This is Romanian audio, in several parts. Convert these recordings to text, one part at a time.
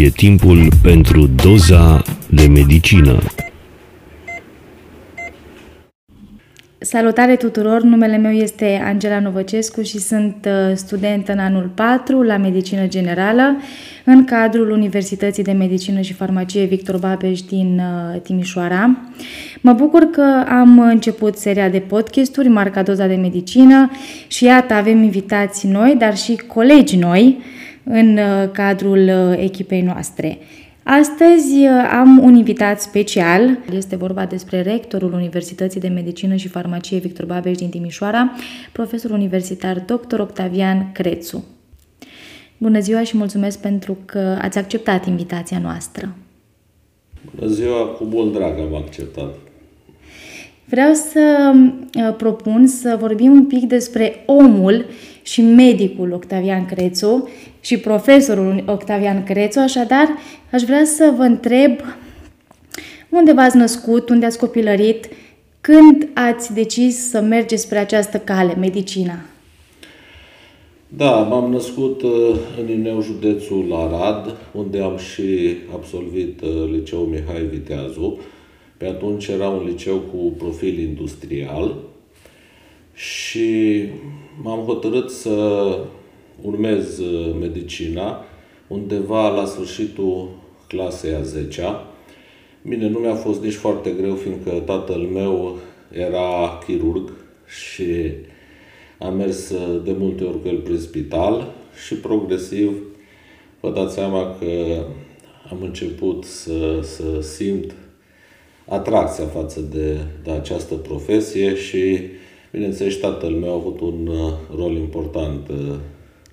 E timpul pentru doza de medicină. Salutare tuturor, numele meu este Angela Novăcescu și sunt uh, student în anul 4 la Medicină Generală în cadrul Universității de Medicină și Farmacie Victor Babeș din uh, Timișoara. Mă bucur că am început seria de podcasturi Marca Doza de Medicină și iată avem invitați noi, dar și colegi noi în uh, cadrul echipei noastre. Astăzi uh, am un invitat special. Este vorba despre rectorul Universității de Medicină și Farmacie Victor Babeș din Timișoara, profesor universitar dr. Octavian Crețu. Bună ziua și mulțumesc pentru că ați acceptat invitația noastră. Bună ziua, cu bun drag am acceptat. Vreau să uh, propun să vorbim un pic despre omul și medicul Octavian Crețu și profesorul Octavian Crețu, așadar aș vrea să vă întreb unde v-ați născut, unde ați copilărit, când ați decis să mergeți spre această cale, medicina? Da, m-am născut uh, în Ineu, județul Arad, unde am și absolvit uh, liceul Mihai Viteazu. Pe atunci era un liceu cu profil industrial și m-am hotărât să urmez uh, medicina undeva la sfârșitul clasei a 10-a. Bine, nu mi-a fost nici foarte greu, fiindcă tatăl meu era chirurg și am mers uh, de multe ori cu el prin spital și progresiv vă dați seama că am început să, să simt atracția față de, de această profesie și, bineînțeles, tatăl meu a avut un uh, rol important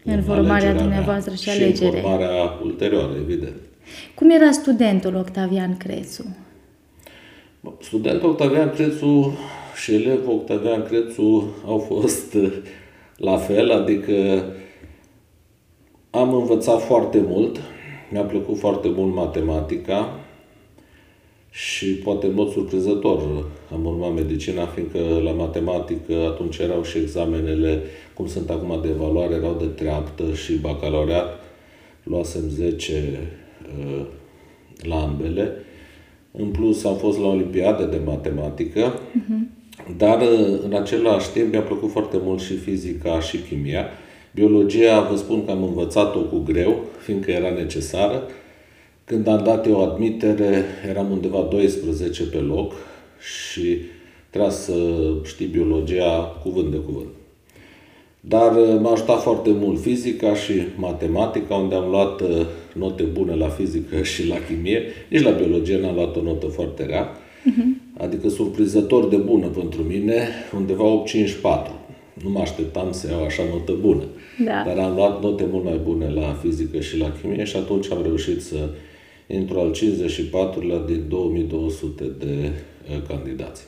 în formarea dumneavoastră și alegerea. Și în formarea ulterioară, evident. Cum era studentul Octavian Crețu? Studentul Octavian Crețu și elevul Octavian Crețu au fost uh, la fel, adică am învățat foarte mult, mi-a plăcut foarte mult matematica, și poate în mod surprinzător am urmat medicina, fiindcă la matematică atunci erau și examenele, cum sunt acum de evaluare, erau de treaptă și bacalaureat. Luasem 10 uh, la ambele. În plus am fost la Olimpiade de matematică, uh-huh. dar uh, în același timp mi-a plăcut foarte mult și fizica și chimia. Biologia, vă spun că am învățat-o cu greu, fiindcă era necesară. Când am dat eu admitere, eram undeva 12 pe loc și trebuia să știi biologia cuvânt de cuvânt. Dar uh, m-a ajutat foarte mult fizica și matematica, unde am luat uh, note bune la fizică și la chimie. Nici la biologie n-am luat o notă foarte rea, uh-huh. adică surprinzător de bună pentru mine, undeva 854. Nu mă așteptam să iau așa notă bună. Da. Dar am luat note mult mai bune la fizică și la chimie și atunci am reușit să intru al 54-lea din 2200 de uh, candidați.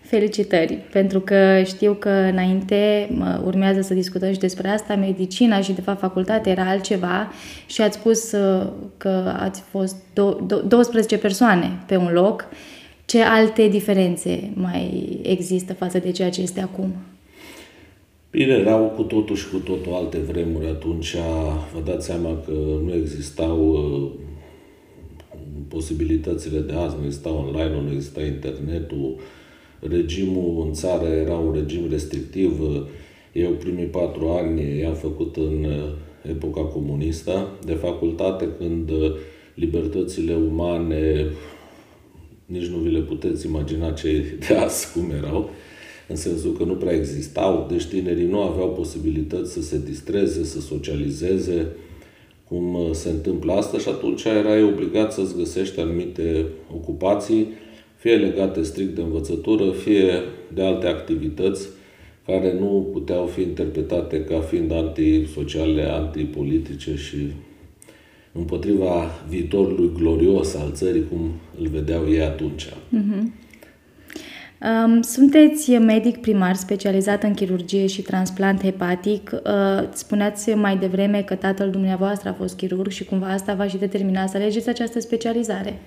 Felicitări, pentru că știu că înainte urmează să discutăm și despre asta, medicina și de fapt facultatea era altceva și ați spus uh, că ați fost 12 persoane pe un loc. Ce alte diferențe mai există față de ceea ce este acum? Bine, erau cu totul și cu totul alte vremuri atunci. Vă dați seama că nu existau uh, posibilitățile de azi, nu exista online, nu exista internetul, regimul în țară era un regim restrictiv. Eu primii patru ani i-am făcut în epoca comunistă. De facultate, când libertățile umane nici nu vi le puteți imagina cei de azi cum erau, în sensul că nu prea existau, deci tinerii nu aveau posibilități să se distreze, să socializeze, cum uh, se întâmplă asta și atunci erai obligat să-ți găsești anumite ocupații, fie legate strict de învățătură, fie de alte activități care nu puteau fi interpretate ca fiind antisociale, antipolitice și împotriva viitorului glorios al țării, cum îl vedeau ei atunci. Mm-hmm. Sunteți medic primar specializat în chirurgie și transplant hepatic. Uh, spuneați mai devreme că tatăl dumneavoastră a fost chirurg și cumva asta va și determina să alegeți această specializare.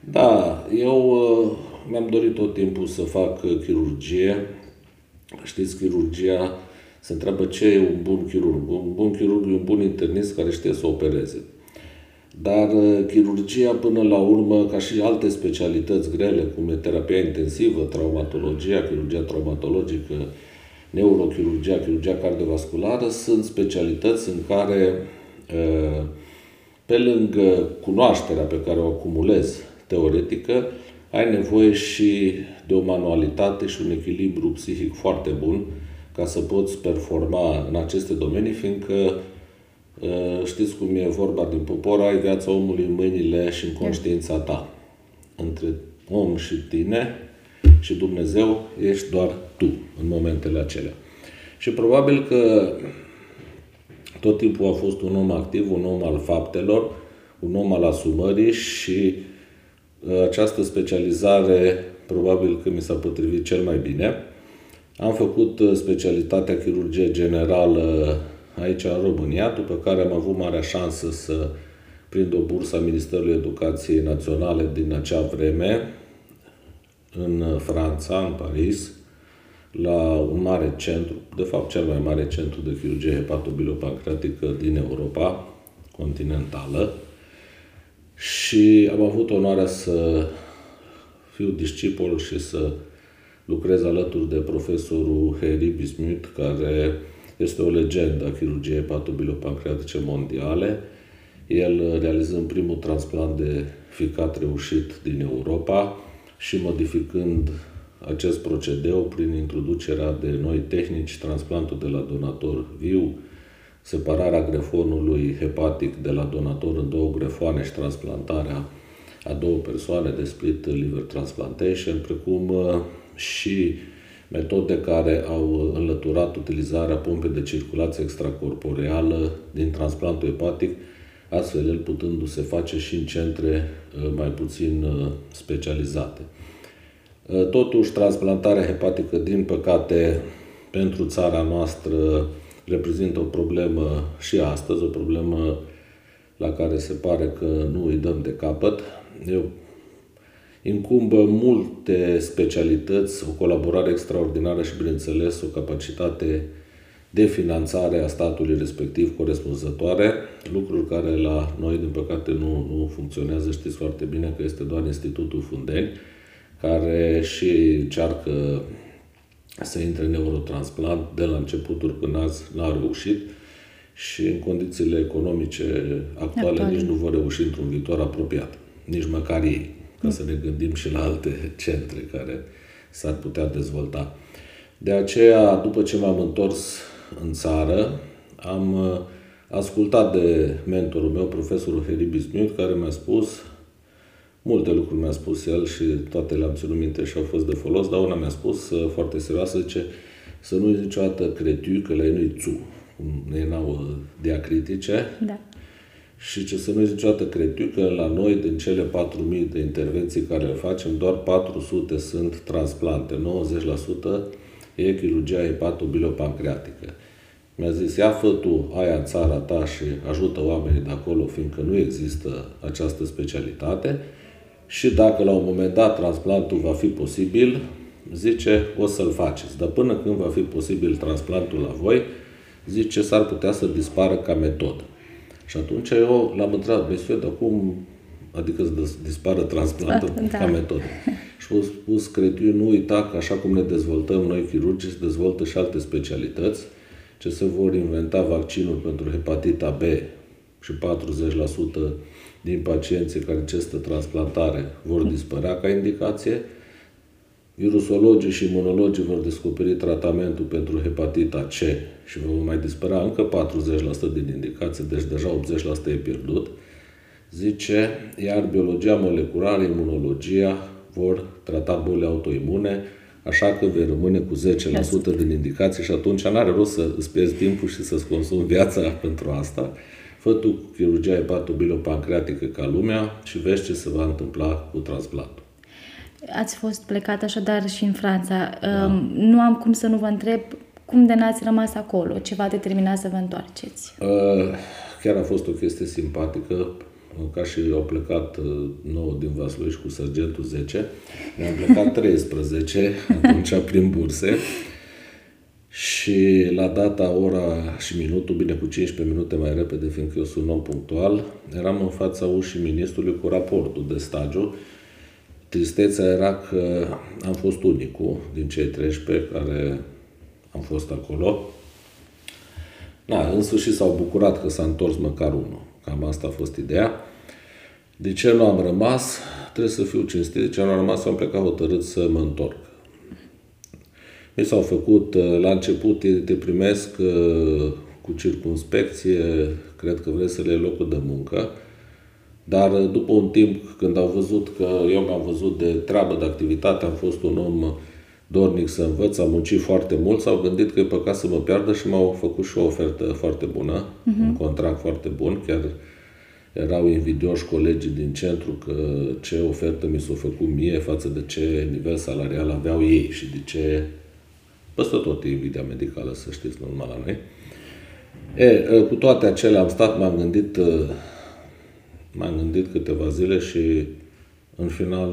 Da, eu uh, mi-am dorit tot timpul să fac chirurgie. Știți, chirurgia se întreabă ce e un bun chirurg. Un bun chirurg e un bun internist care știe să opereze. Dar uh, chirurgia, până la urmă, ca și alte specialități grele, cum e terapia intensivă, traumatologia, chirurgia traumatologică, neurochirurgia, chirurgia cardiovasculară, sunt specialități în care, uh, pe lângă cunoașterea pe care o acumulezi teoretică, ai nevoie și de o manualitate și un echilibru psihic foarte bun ca să poți performa în aceste domenii, fiindcă Eh, știți cum e vorba din popor, ai viața omului în mâinile și în conștiința ta. Între om și tine și Dumnezeu ești doar tu în momentele acelea. Și probabil că tot timpul a fost un om activ, un om al faptelor, un om al asumării și eh, această specializare probabil că mi s-a potrivit cel mai bine. Am făcut eh, specialitatea chirurgie generală aici în România, după care am avut marea șansă să prind o bursă a Ministerului Educației Naționale din acea vreme, în Franța, în Paris, la un mare centru, de fapt cel mai mare centru de chirurgie hepatobilopancreatică din Europa continentală. Și am avut onoarea să fiu discipol și să lucrez alături de profesorul Heri Bismuth, care este o legendă a chirurgiei patobilopancreatice mondiale. El realizând primul transplant de ficat reușit din Europa și modificând acest procedeu prin introducerea de noi tehnici, transplantul de la donator viu, separarea grefonului hepatic de la donator în două grefoane și transplantarea a două persoane de split liver transplantation, precum uh, și metode care au înlăturat utilizarea pompei de circulație extracorporeală din transplantul hepatic, astfel el putându-se face și în centre uh, mai puțin uh, specializate. Uh, totuși, transplantarea hepatică, din păcate, pentru țara noastră reprezintă o problemă și astăzi, o problemă la care se pare că nu îi dăm de capăt. Eu incumbă multe specialități, o colaborare extraordinară și, bineînțeles, o capacitate de finanțare a statului respectiv corespunzătoare, lucruri care la noi, din păcate, nu, nu funcționează. Știți foarte bine că este doar Institutul Fundeni, care și încearcă să intre în neurotransplant de la începuturi până azi n-a reușit și în condițiile economice actuale Actual. nici nu vor reuși într-un viitor apropiat, nici măcar ei ca să ne gândim și la alte centre care s-ar putea dezvolta. De aceea, după ce m-am întors în țară, am uh, ascultat de mentorul meu, profesorul Heribis Mute, care mi-a spus multe lucruri mi-a spus el și toate le-am ținut minte și au fost de folos, dar una mi-a spus uh, foarte serioasă, zice, să nu zici niciodată cretiu, că la ei nu-i țu, cum ne n-au uh, diacritice. Da. Și ce să nu zic niciodată cretiu că la noi, din cele 4.000 de intervenții care le facem, doar 400 sunt transplante. 90% e chirurgia hepatobilopancreatică. Mi-a zis, ia fă tu aia în țara ta și ajută oamenii de acolo, fiindcă nu există această specialitate. Și dacă la un moment dat transplantul va fi posibil, zice, o să-l faceți. Dar până când va fi posibil transplantul la voi, zice, s-ar putea să dispară ca metodă. Și atunci eu l-am întrebat, monsieur, dar cum adică să dispară transplantul da. ca metodă. Și au spus, cred eu, nu uita că așa cum ne dezvoltăm noi chirurgii, se dezvoltă și alte specialități, ce se vor inventa vaccinuri pentru hepatita B și 40% din pacienții care necesită transplantare vor dispărea ca indicație, Virusologii și imunologii vor descoperi tratamentul pentru hepatita C și vor mai dispărea încă 40% din indicație, deci deja 80% e pierdut. Zice, iar biologia moleculară, imunologia vor trata boli autoimune, așa că vei rămâne cu 10% din indicații și atunci nu are rost să îți pierzi timpul și să-ți consumi viața pentru asta. Fă tu chirurgia hepatobilopancreatică ca lumea și vezi ce se va întâmpla cu transplantul. Ați fost plecat așadar și în Franța. Da. Nu am cum să nu vă întreb cum de n-ați rămas acolo? Ce v-a determinat să vă întoarceți? Uh, chiar a fost o chestie simpatică. Ca și au plecat 9 uh, din Vaslui cu sergentul 10, ne-am plecat 13 atunci prin burse. și la data, ora și minutul, bine cu 15 minute mai repede, fiindcă eu sunt om punctual, eram în fața ușii ministrului cu raportul de stagiu. Tristețea era că am fost unicul din cei 13 care am fost acolo. Na, în sfârșit s-au bucurat că s-a întors măcar unul. Cam asta a fost ideea. De ce nu am rămas? Trebuie să fiu cinstit. De ce nu am rămas? Am plecat hotărât să mă întorc. Mi s-au făcut, uh, la început te primesc uh, cu circunspecție, cred că vrei să le iei locul de muncă, dar uh, după un timp, când au văzut că eu mi-am văzut de treabă, de activitate, am fost un om dornic să învăț, am muncit foarte mult, s-au gândit că e păcat să mă piardă și m-au făcut și o ofertă foarte bună, uh-huh. un contract foarte bun, chiar erau invidioși colegii din centru că ce ofertă mi s-a făcut mie față de ce nivel salarial aveau ei și de ce Păstă tot e invidia medicală, să știți, nu numai la noi. E, cu toate acelea am stat, m-am gândit, m-am gândit câteva zile și în final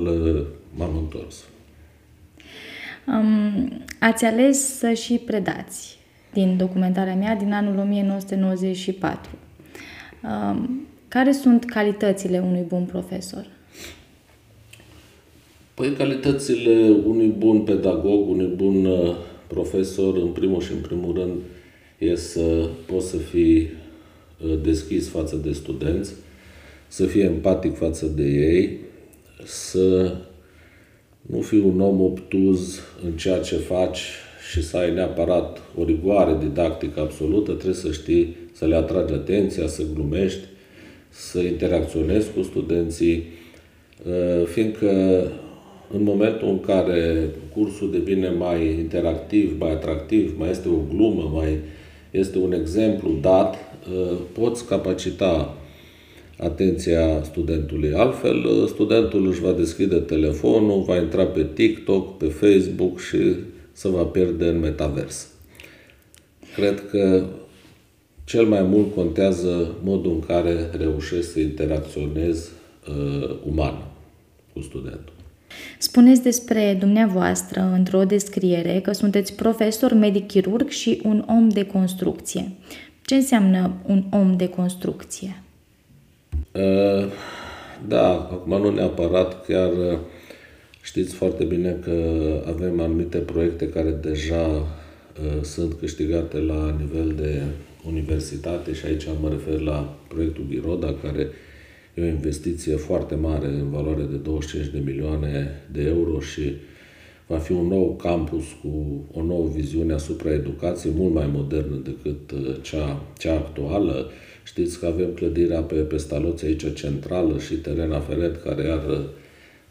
m-am întors. Um, ați ales să și predați din documentarea mea din anul 1994. Um, care sunt calitățile unui bun profesor? Păi calitățile unui bun pedagog, unui bun uh, profesor, în primul și în primul rând, e să poți să fii uh, deschis față de studenți, să fii empatic față de ei, să nu fii un om obtuz în ceea ce faci și să ai neapărat o rigoare didactică absolută, trebuie să știi să le atragi atenția, să glumești, să interacționezi cu studenții, uh, fiindcă în momentul în care cursul devine mai interactiv, mai atractiv, mai este o glumă, mai este un exemplu dat, uh, poți capacita atenția studentului. Altfel, uh, studentul își va deschide telefonul, va intra pe TikTok, pe Facebook și se va pierde în metavers. Cred că cel mai mult contează modul în care reușești să interacționezi uh, uman cu studentul. Spuneți despre dumneavoastră într-o descriere că sunteți profesor, medic chirurg și un om de construcție. Ce înseamnă un om de construcție? Uh, da, acum nu neapărat, chiar uh, știți foarte bine că avem anumite proiecte care deja uh, sunt câștigate la nivel de universitate și aici mă refer la proiectul Ghiroda, care uh, E o investiție foarte mare în valoare de 25 de milioane de euro și va fi un nou campus cu o nouă viziune asupra educației, mult mai modernă decât uh, cea, cea actuală. Știți că avem clădirea pe, pe Staloțe aici centrală și teren aferent care iar uh,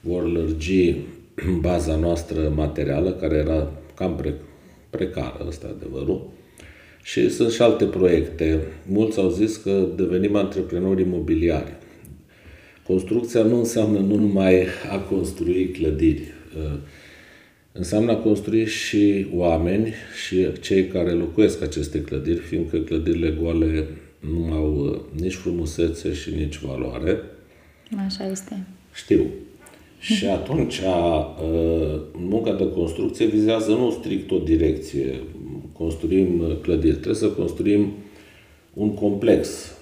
vor lărgi baza noastră materială, care era cam pre, precară, ăsta adevărul. Și sunt și alte proiecte. Mulți au zis că devenim antreprenori imobiliari. Construcția nu înseamnă nu numai a construi clădiri, uh, înseamnă a construi și oameni și cei care locuiesc aceste clădiri, fiindcă clădirile goale nu au uh, nici frumusețe și nici valoare. Așa este. Știu. Și atunci, uh, munca de construcție vizează nu strict o direcție. Construim clădiri. Trebuie să construim un complex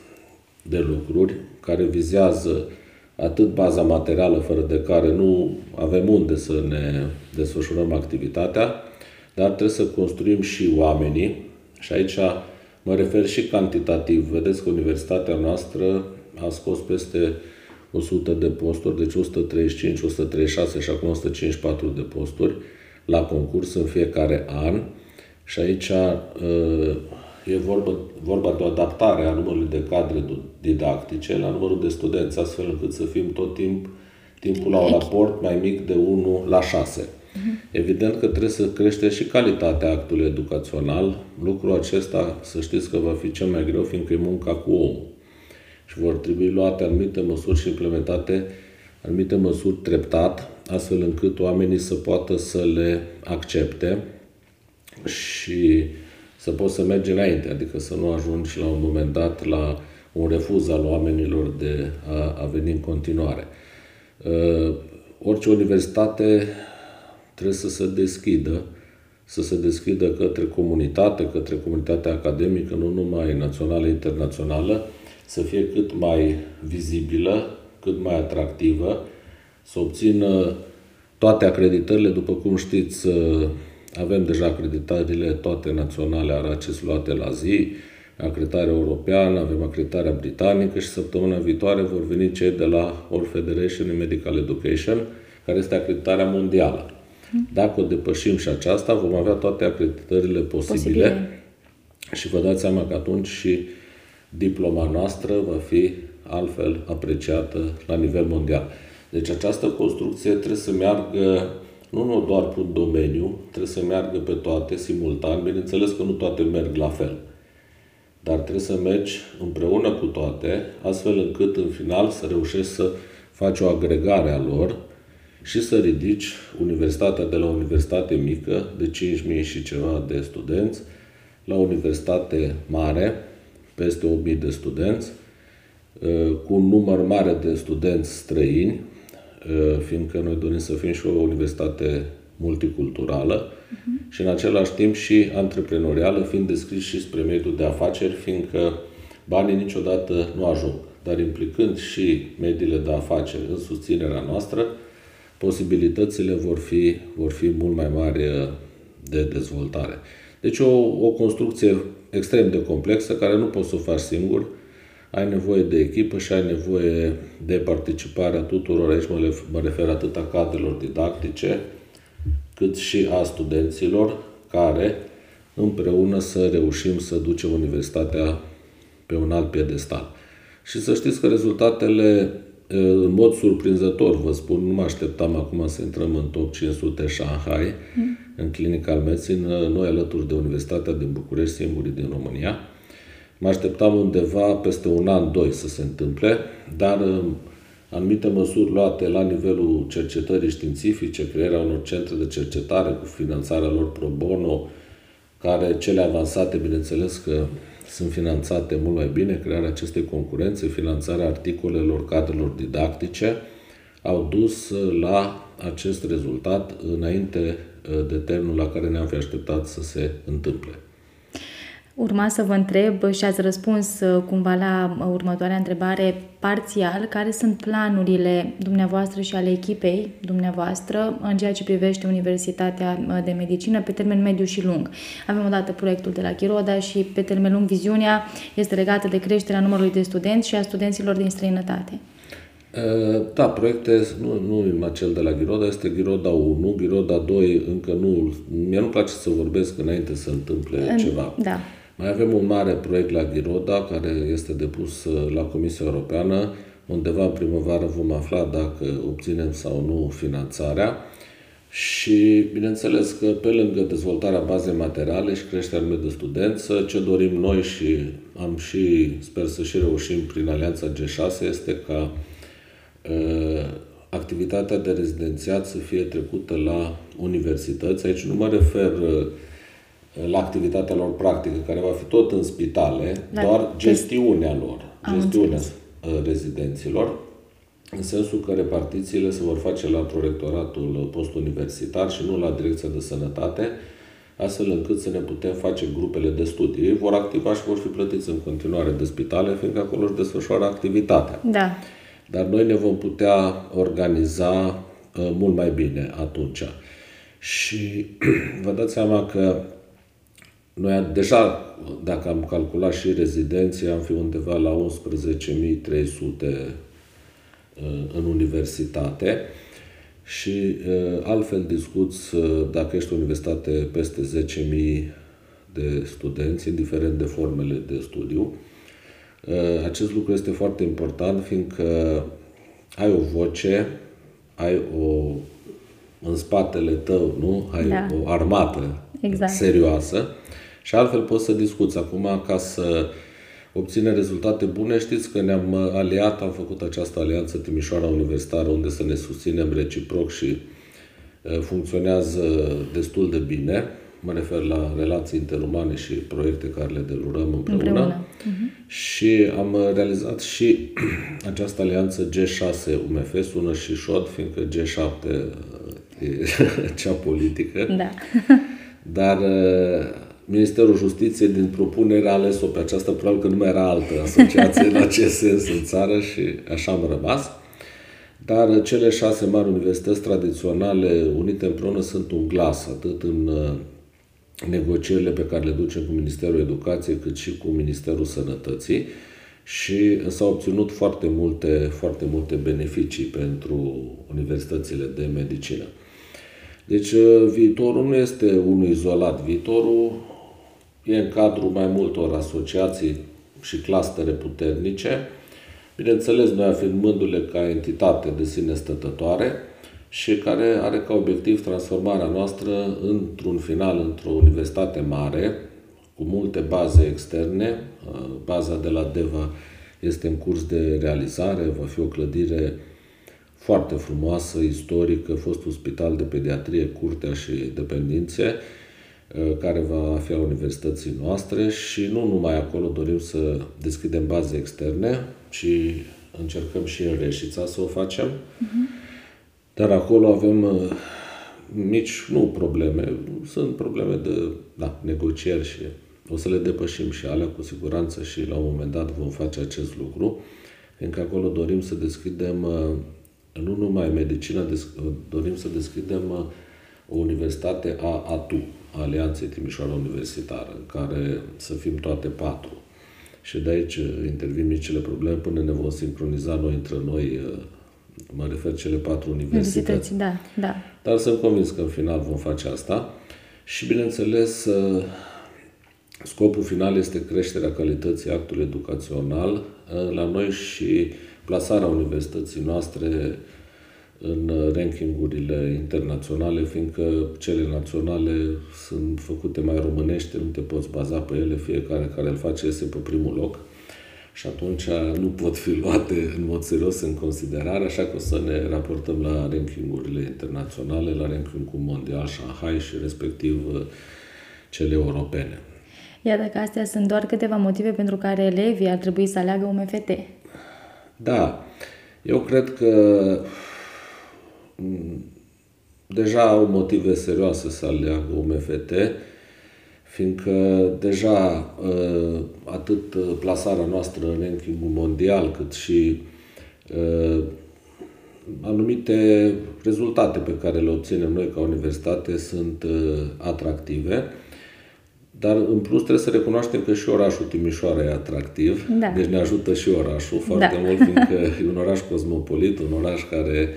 de lucruri care vizează atât baza materială fără de care nu avem unde să ne desfășurăm activitatea, dar trebuie să construim și oamenii și aici mă refer și cantitativ. Vedeți că universitatea noastră a scos peste 100 de posturi, deci 135, 136 și acum 154 de posturi la concurs în fiecare an și aici uh, e vorba, vorba de o adaptare a numărului de cadre didactice la numărul de studenți, astfel încât să fim tot timp, timpul la un raport mai mic de 1 la 6. Uh-huh. Evident că trebuie să crește și calitatea actului educațional. Lucrul acesta, să știți că va fi cel mai greu, fiindcă e munca cu omul. Și vor trebui luate anumite măsuri și implementate anumite măsuri treptat, astfel încât oamenii să poată să le accepte și să poți să mergi înainte, adică să nu ajungi la un moment dat la un refuz al oamenilor de a, a veni în continuare. Uh, orice universitate trebuie să se deschidă, să se deschidă către comunitate, către comunitatea academică, nu numai națională, internațională, să fie cât mai vizibilă, cât mai atractivă, să obțină toate acreditările, după cum știți, avem deja acreditările toate naționale ARACES luate la zi, acreditarea europeană, avem acreditarea britanică și săptămâna viitoare vor veni cei de la All Federation in Medical Education, care este acreditarea mondială. Dacă o depășim și aceasta, vom avea toate acreditările posibile, posibile. și vă dați seama că atunci și diploma noastră va fi altfel apreciată la nivel mondial. Deci această construcție trebuie să meargă nu, nu doar pe un domeniu, trebuie să meargă pe toate simultan. Bineînțeles că nu toate merg la fel. Dar trebuie să mergi împreună cu toate, astfel încât în final să reușești să faci o agregare a lor și să ridici universitatea de la o universitate mică, de 5.000 și ceva de studenți, la o universitate mare, peste 8.000 de studenți, uh, cu un număr mare de studenți străini, uh, fiindcă noi dorim să fim și o universitate multiculturală uh-huh. și în același timp și antreprenorială, fiind descris și spre mediul de afaceri, fiindcă banii niciodată nu ajung. Dar implicând și mediile de afaceri în susținerea noastră, posibilitățile vor fi, vor fi mult mai mari uh, de dezvoltare. Deci o, o construcție extrem de complexă care nu poți să o faci singur, ai nevoie de echipă și ai nevoie de participarea tuturor, aici mă, mă refer atât a cadrelor didactice, cât și a studenților care împreună să reușim să ducem universitatea pe un alt piedestal. Și să știți că rezultatele în mod surprinzător, vă spun, nu mă așteptam acum să intrăm în top 500 Shanghai, mm. în Clinical Medicine, noi alături de Universitatea din București, singurii din România. Mă așteptam undeva peste un an, doi să se întâmple, dar anumite măsuri luate la nivelul cercetării științifice, crearea unor centre de cercetare cu finanțarea lor pro bono, care cele avansate, bineînțeles că sunt finanțate mult mai bine, crearea acestei concurențe, finanțarea articolelor, cadrelor didactice, au dus la acest rezultat înainte de termenul la care ne-am fi așteptat să se întâmple. Urma să vă întreb și ați răspuns uh, cumva la uh, următoarea întrebare parțial, care sunt planurile dumneavoastră și ale echipei dumneavoastră în ceea ce privește Universitatea uh, de Medicină pe termen mediu și lung. Avem odată proiectul de la Chiroda și pe termen lung viziunea este legată de creșterea numărului de studenți și a studenților din străinătate. Da, proiecte, nu, nu acel de la Ghiroda, este Ghiroda 1, Ghiroda 2 încă nu, mie nu place să vorbesc înainte să întâmple în, ceva. Da. Mai avem un mare proiect la Ghiroda, care este depus uh, la Comisia Europeană. Undeva în primăvară vom afla dacă obținem sau nu finanțarea. Și bineînțeles că pe lângă dezvoltarea bazei materiale și creșterea numărului de studenți, ce dorim noi și am și, sper să și reușim prin Alianța G6, este ca uh, activitatea de rezidențiat să fie trecută la universități. Aici nu mă refer uh, la activitatea lor practică, care va fi tot în spitale, da, doar gestiunea lor, gestiunea uh, rezidenților, în sensul că repartițiile se vor face la prorectoratul postuniversitar și nu la Direcția de Sănătate, astfel încât să ne putem face grupele de studii. Ei vor activa și vor fi plătiți în continuare de spitale, fiindcă acolo își desfășoară activitatea. Da. Dar noi ne vom putea organiza uh, mult mai bine atunci. Și vă dați seama că noi deja, dacă am calculat și rezidenții, am fi undeva la 11.300 uh, în universitate și uh, altfel discuți uh, dacă ești o universitate peste 10.000 de studenți, indiferent de formele de studiu. Acest lucru este foarte important, fiindcă ai o voce, ai o în spatele tău, nu? Ai da. o armată exact. serioasă și altfel poți să discuți. Acum, ca să obține rezultate bune, știți că ne-am aliat, am făcut această alianță Timișoara Universitară, unde să ne susținem reciproc și funcționează destul de bine. Mă refer la relații interumane și proiecte care le derulăm împreună. împreună. Uh-huh. Și am realizat și această alianță G6 UMF, sună și șod, fiindcă G7 e cea politică. Da. dar uh, Ministerul Justiției din propunere a ales-o pe această, probabil că nu mai era altă asociație în acest sens în țară și așa am rămas. Dar cele șase mari universități tradiționale unite împreună sunt un glas, atât în uh, negocierile pe care le ducem cu Ministerul Educației, cât și cu Ministerul Sănătății și s-au obținut foarte multe, foarte multe beneficii pentru universitățile de medicină. Deci uh, viitorul nu este unul izolat. Viitorul e în cadrul mai multor asociații și clustere puternice, bineînțeles noi afirmându-le ca entitate de sine stătătoare și care are ca obiectiv transformarea noastră într-un final, într-o universitate mare, cu multe baze externe. Uh, baza de la Deva este în curs de realizare, va fi o clădire foarte frumoasă, istorică, fost un spital de pediatrie, curtea și dependențe, uh, care va fi a universității noastre și nu numai acolo dorim să deschidem baze externe, ci încercăm și în Reșița să o facem. Uh-huh. Dar acolo avem uh, mici, nu probleme, sunt probleme de da, negocieri și o să le depășim și alea cu siguranță și la un moment dat vom face acest lucru, fiindcă acolo dorim să deschidem uh, nu numai medicina, dorim să deschidem uh, o universitate a ATU, Alianței Timișoara Universitară, în care să fim toate patru. Și de aici intervin micile probleme până ne vom sincroniza noi între noi, uh, mă refer cele patru universități. universități da, da. Dar sunt convins că în final vom face asta. Și bineînțeles, uh, scopul final este creșterea calității actului educațional la noi și plasarea universității noastre în rankingurile internaționale, fiindcă cele naționale sunt făcute mai românește, nu te poți baza pe ele, fiecare care îl face este pe primul loc și atunci nu pot fi luate în mod serios în considerare, așa că o să ne raportăm la rankingurile internaționale, la rankingul mondial Shanghai și respectiv cele europene. Iată că astea sunt doar câteva motive pentru care elevii ar trebui să aleagă UMFT. Da, eu cred că mm, deja au motive serioase să aleagă UMFT, fiindcă deja ă, atât plasarea noastră în rankingul mondial, cât și ă, anumite rezultate pe care le obținem noi ca universitate sunt ă, atractive. Dar în plus trebuie să recunoaștem că și orașul Timișoara e atractiv, da. deci ne ajută și orașul foarte da. mult, fiindcă e un oraș cosmopolit, un oraș care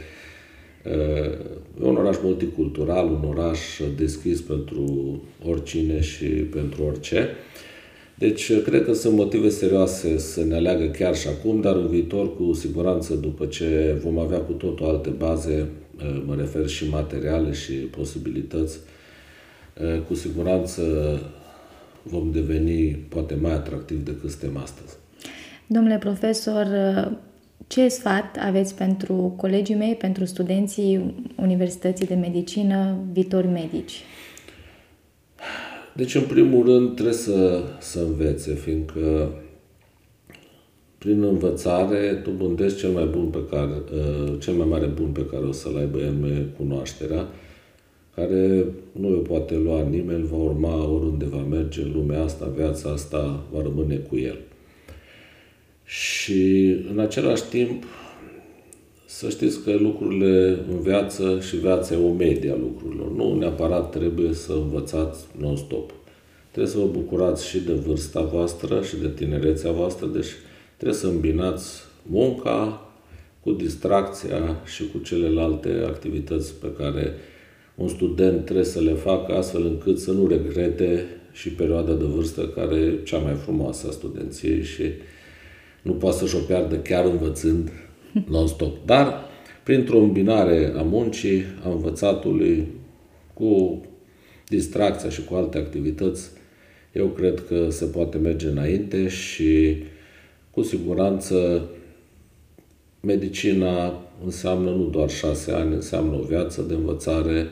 e un oraș multicultural, un oraș deschis pentru oricine și pentru orice. Deci cred că sunt motive serioase să ne aleagă chiar și acum, dar în viitor cu siguranță după ce vom avea cu totul alte baze, mă refer și materiale și posibilități, cu siguranță vom deveni poate mai atractiv decât suntem astăzi. Domnule profesor, ce sfat aveți pentru colegii mei, pentru studenții Universității de Medicină, viitori medici? Deci, în primul rând, trebuie să, să învețe, fiindcă prin învățare tu bândești cel mai bun pe care, cel mai mare bun pe care o să-l aibă el cunoașterea care nu o poate lua nimeni, va urma oriunde va merge în lumea asta, viața asta va rămâne cu el. Și în același timp, să știți că lucrurile în viață și viața e o medie a lucrurilor. Nu neapărat trebuie să învățați non-stop. Trebuie să vă bucurați și de vârsta voastră și de tinerețea voastră, deci trebuie să îmbinați munca cu distracția și cu celelalte activități pe care un student trebuie să le facă astfel încât să nu regrete și perioada de vârstă care e cea mai frumoasă a studenției și nu poate să-și o piardă chiar învățând non-stop. Dar printr-o îmbinare a muncii, a învățatului, cu distracția și cu alte activități, eu cred că se poate merge înainte și cu siguranță medicina înseamnă nu doar șase ani, înseamnă o viață de învățare,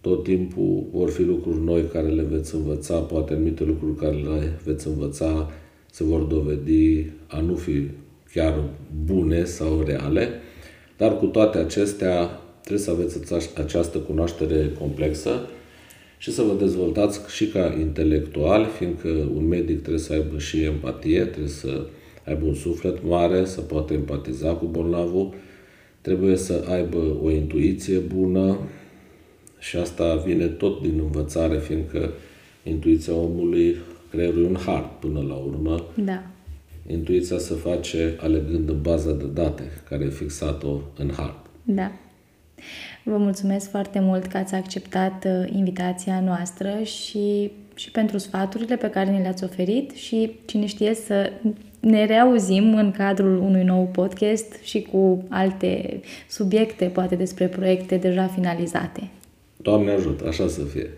tot timpul vor fi lucruri noi care le veți învăța, poate anumite lucruri care le veți învăța se vor dovedi a nu fi chiar bune sau reale, dar cu toate acestea trebuie să aveți această cunoaștere complexă și să vă dezvoltați și ca intelectual, fiindcă un medic trebuie să aibă și empatie, trebuie să aibă un suflet mare, să poată empatiza cu bolnavul, trebuie să aibă o intuiție bună și asta vine tot din învățare, fiindcă intuiția omului, creierul e un har până la urmă. Da. Intuiția se face alegând în baza de date, care e fixat-o în har. Da. Vă mulțumesc foarte mult că ați acceptat uh, invitația noastră și, și pentru sfaturile pe care ne le-ați oferit și cine știe să ne reauzim în cadrul unui nou podcast și cu alte subiecte, poate despre proiecte deja finalizate. Doamne ajută, așa să fie.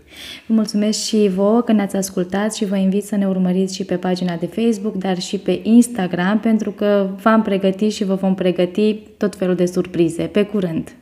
Vă mulțumesc și vouă că ne-ați ascultat și vă invit să ne urmăriți și pe pagina de Facebook, dar și pe Instagram, pentru că v-am pregătit și vă vom pregăti tot felul de surprize. Pe curând!